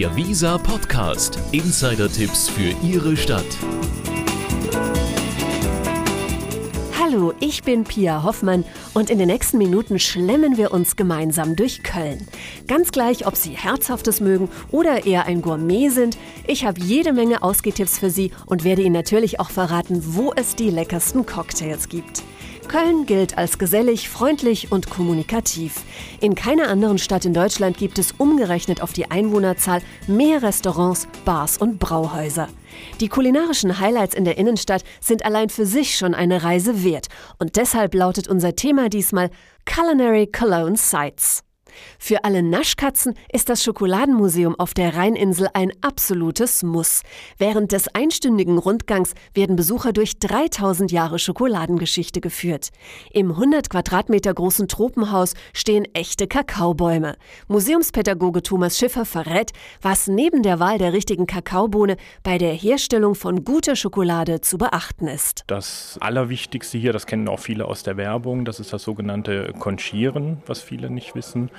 Der Visa Podcast. Insider-Tipps für Ihre Stadt. Hallo, ich bin Pia Hoffmann und in den nächsten Minuten schlemmen wir uns gemeinsam durch Köln. Ganz gleich, ob Sie Herzhaftes mögen oder eher ein Gourmet sind, ich habe jede Menge Ausgehtipps für Sie und werde Ihnen natürlich auch verraten, wo es die leckersten Cocktails gibt. Köln gilt als gesellig, freundlich und kommunikativ. In keiner anderen Stadt in Deutschland gibt es umgerechnet auf die Einwohnerzahl mehr Restaurants, Bars und Brauhäuser. Die kulinarischen Highlights in der Innenstadt sind allein für sich schon eine Reise wert. Und deshalb lautet unser Thema diesmal Culinary Cologne Sites. Für alle Naschkatzen ist das Schokoladenmuseum auf der Rheininsel ein absolutes Muss. Während des einstündigen Rundgangs werden Besucher durch 3000 Jahre Schokoladengeschichte geführt. Im 100 Quadratmeter großen Tropenhaus stehen echte Kakaobäume. Museumspädagoge Thomas Schiffer verrät, was neben der Wahl der richtigen Kakaobohne bei der Herstellung von guter Schokolade zu beachten ist. Das Allerwichtigste hier, das kennen auch viele aus der Werbung, das ist das sogenannte Conchieren, was viele nicht wissen.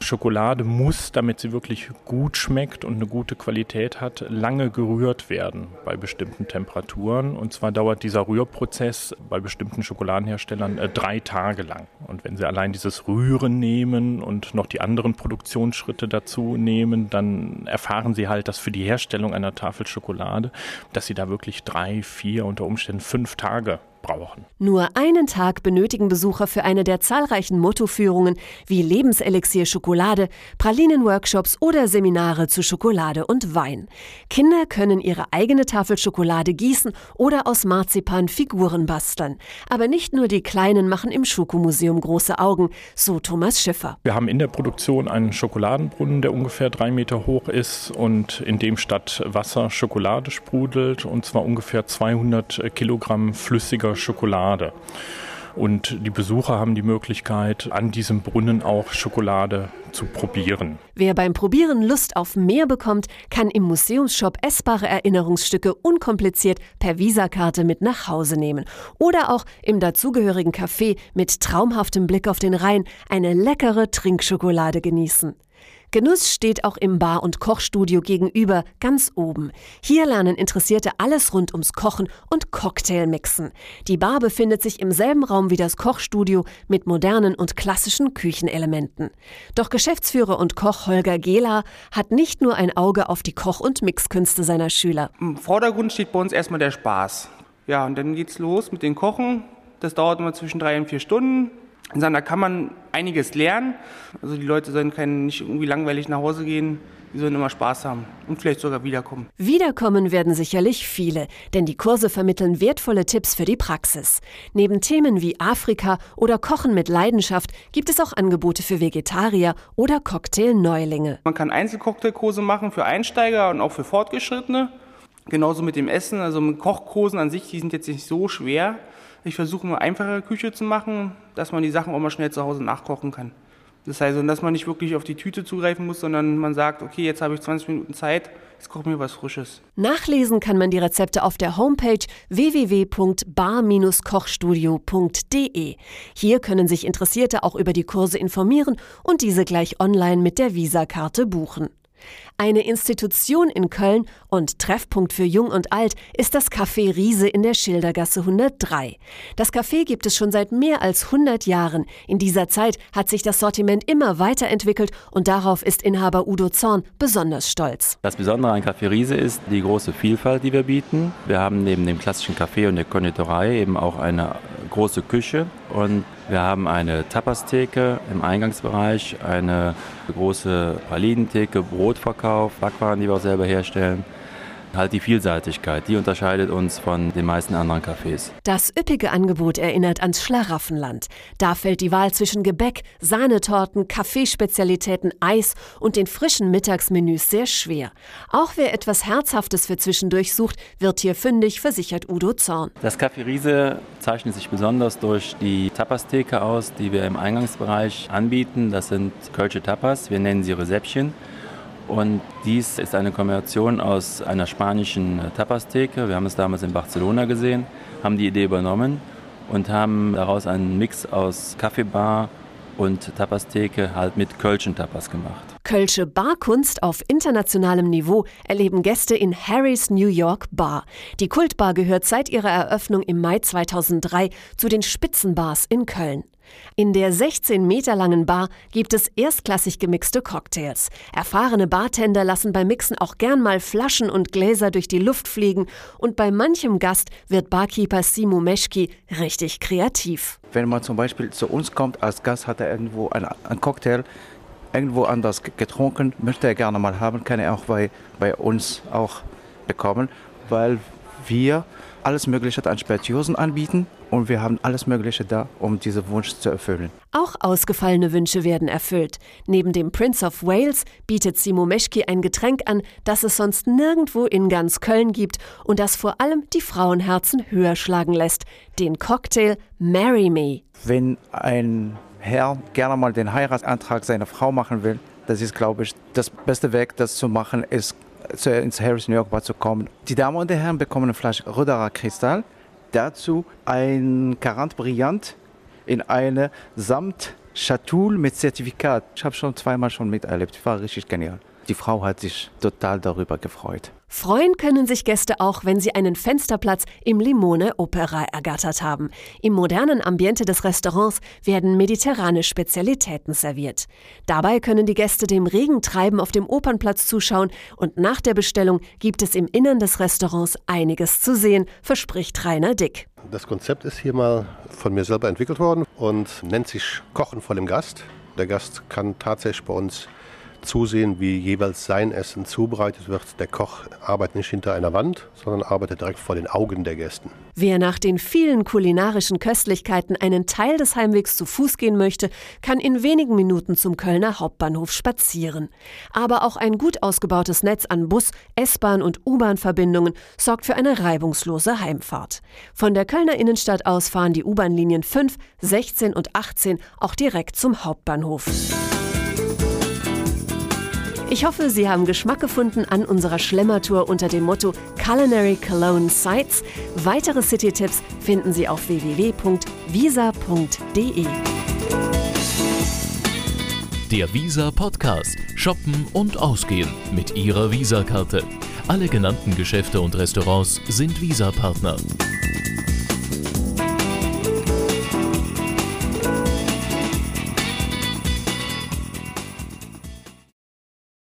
Schokolade muss, damit sie wirklich gut schmeckt und eine gute Qualität hat, lange gerührt werden bei bestimmten Temperaturen. Und zwar dauert dieser Rührprozess bei bestimmten Schokoladenherstellern äh, drei Tage lang. Und wenn Sie allein dieses Rühren nehmen und noch die anderen Produktionsschritte dazu nehmen, dann erfahren Sie halt, dass für die Herstellung einer Tafel Schokolade, dass Sie da wirklich drei, vier, unter Umständen fünf Tage brauchen. Nur einen Tag benötigen Besucher für eine der zahlreichen Mottoführungen wie Lebenselixier Schokolade, Pralinen-Workshops oder Seminare zu Schokolade und Wein. Kinder können ihre eigene Tafel Schokolade gießen oder aus Marzipan Figuren basteln. Aber nicht nur die Kleinen machen im Schokomuseum große Augen, so Thomas Schiffer. Wir haben in der Produktion einen Schokoladenbrunnen, der ungefähr drei Meter hoch ist und in dem statt Wasser Schokolade sprudelt und zwar ungefähr 200 Kilogramm flüssiger Schokolade. Und die Besucher haben die Möglichkeit, an diesem Brunnen auch Schokolade zu probieren. Wer beim Probieren Lust auf mehr bekommt, kann im Museumsshop essbare Erinnerungsstücke unkompliziert per Visakarte mit nach Hause nehmen. Oder auch im dazugehörigen Café mit traumhaftem Blick auf den Rhein eine leckere Trinkschokolade genießen. Genuss steht auch im Bar- und Kochstudio gegenüber, ganz oben. Hier lernen Interessierte alles rund ums Kochen und Cocktailmixen. Die Bar befindet sich im selben Raum wie das Kochstudio mit modernen und klassischen Küchenelementen. Doch Geschäftsführer und Koch Holger Gela hat nicht nur ein Auge auf die Koch- und Mixkünste seiner Schüler. Im Vordergrund steht bei uns erstmal der Spaß. Ja, und dann geht's los mit dem Kochen. Das dauert immer zwischen drei und vier Stunden. Da kann man einiges lernen. Also die Leute sollen kein, nicht irgendwie langweilig nach Hause gehen. Die sollen immer Spaß haben und vielleicht sogar wiederkommen. Wiederkommen werden sicherlich viele, denn die Kurse vermitteln wertvolle Tipps für die Praxis. Neben Themen wie Afrika oder Kochen mit Leidenschaft gibt es auch Angebote für Vegetarier oder Cocktail-Neulinge. Man kann Einzelcocktailkurse machen für Einsteiger und auch für Fortgeschrittene. Genauso mit dem Essen, also mit Kochkursen an sich, die sind jetzt nicht so schwer. Ich versuche eine einfache Küche zu machen, dass man die Sachen auch mal schnell zu Hause nachkochen kann. Das heißt, dass man nicht wirklich auf die Tüte zugreifen muss, sondern man sagt, okay, jetzt habe ich 20 Minuten Zeit, jetzt koche mir was Frisches. Nachlesen kann man die Rezepte auf der Homepage www.bar-kochstudio.de. Hier können sich Interessierte auch über die Kurse informieren und diese gleich online mit der Visa-Karte buchen. Eine Institution in Köln und Treffpunkt für Jung und Alt ist das Café Riese in der Schildergasse 103. Das Café gibt es schon seit mehr als 100 Jahren. In dieser Zeit hat sich das Sortiment immer weiterentwickelt und darauf ist Inhaber Udo Zorn besonders stolz. Das Besondere an Café Riese ist die große Vielfalt, die wir bieten. Wir haben neben dem klassischen Café und der Konditorei eben auch eine große Küche und wir haben eine Tapastheke im Eingangsbereich, eine große Pralinentheke, Brotverkauf, Backwaren, die wir auch selber herstellen halt die Vielseitigkeit, die unterscheidet uns von den meisten anderen Cafés. Das üppige Angebot erinnert ans Schlaraffenland. Da fällt die Wahl zwischen Gebäck, Sahnetorten, Kaffeespezialitäten, Eis und den frischen Mittagsmenüs sehr schwer. Auch wer etwas Herzhaftes für zwischendurch sucht, wird hier fündig, versichert Udo Zorn. Das Café Riese zeichnet sich besonders durch die Tapastheke aus, die wir im Eingangsbereich anbieten. Das sind Kölsche Tapas, wir nennen sie Resäppchen. Und dies ist eine Kombination aus einer spanischen Tapastheke. Wir haben es damals in Barcelona gesehen, haben die Idee übernommen und haben daraus einen Mix aus Kaffeebar und Tapastheke halt mit Kölschen Tapas gemacht. Kölsche Barkunst auf internationalem Niveau erleben Gäste in Harry's New York Bar. Die Kultbar gehört seit ihrer Eröffnung im Mai 2003 zu den Spitzenbars in Köln. In der 16 Meter langen Bar gibt es erstklassig gemixte Cocktails. Erfahrene Bartender lassen beim Mixen auch gern mal Flaschen und Gläser durch die Luft fliegen und bei manchem Gast wird Barkeeper Simo Meschki richtig kreativ. Wenn man zum Beispiel zu uns kommt als Gast, hat er irgendwo einen, einen Cocktail irgendwo anders getrunken, möchte er gerne mal haben, kann er auch bei, bei uns auch bekommen, weil wir alles Mögliche an Spirituosen anbieten und wir haben alles Mögliche da, um diesen Wunsch zu erfüllen. Auch ausgefallene Wünsche werden erfüllt. Neben dem Prince of Wales bietet Simo Meschki ein Getränk an, das es sonst nirgendwo in ganz Köln gibt und das vor allem die Frauenherzen höher schlagen lässt. Den Cocktail Marry Me. Wenn ein Herr gerne mal den Heiratsantrag seiner Frau machen will, das ist, glaube ich, das beste Weg, das zu machen, ist ins Harris New York Bar zu kommen. Die Damen und Herren bekommen eine Flasche Röderer Kristall, dazu ein Karant Brillant in eine Samt-Schatulle mit Zertifikat. Ich habe schon zweimal schon miterlebt, war richtig genial. Die Frau hat sich total darüber gefreut. Freuen können sich Gäste auch, wenn sie einen Fensterplatz im Limone Opera ergattert haben. Im modernen Ambiente des Restaurants werden mediterrane Spezialitäten serviert. Dabei können die Gäste dem Regentreiben auf dem Opernplatz zuschauen und nach der Bestellung gibt es im Innern des Restaurants einiges zu sehen, verspricht Rainer Dick. Das Konzept ist hier mal von mir selber entwickelt worden und nennt sich Kochen vor dem Gast. Der Gast kann tatsächlich bei uns zusehen, wie jeweils sein Essen zubereitet wird. Der Koch arbeitet nicht hinter einer Wand, sondern arbeitet direkt vor den Augen der Gästen. Wer nach den vielen kulinarischen Köstlichkeiten einen Teil des Heimwegs zu Fuß gehen möchte, kann in wenigen Minuten zum Kölner Hauptbahnhof spazieren. Aber auch ein gut ausgebautes Netz an Bus, S-Bahn und U-Bahn-Verbindungen sorgt für eine reibungslose Heimfahrt. Von der Kölner Innenstadt aus fahren die U-Bahn-Linien 5, 16 und 18 auch direkt zum Hauptbahnhof. Ich hoffe, Sie haben Geschmack gefunden an unserer Schlemmertour unter dem Motto Culinary Cologne Sites. Weitere City-Tipps finden Sie auf www.visa.de. Der Visa Podcast. Shoppen und Ausgehen mit Ihrer Visa-Karte. Alle genannten Geschäfte und Restaurants sind Visa-Partner.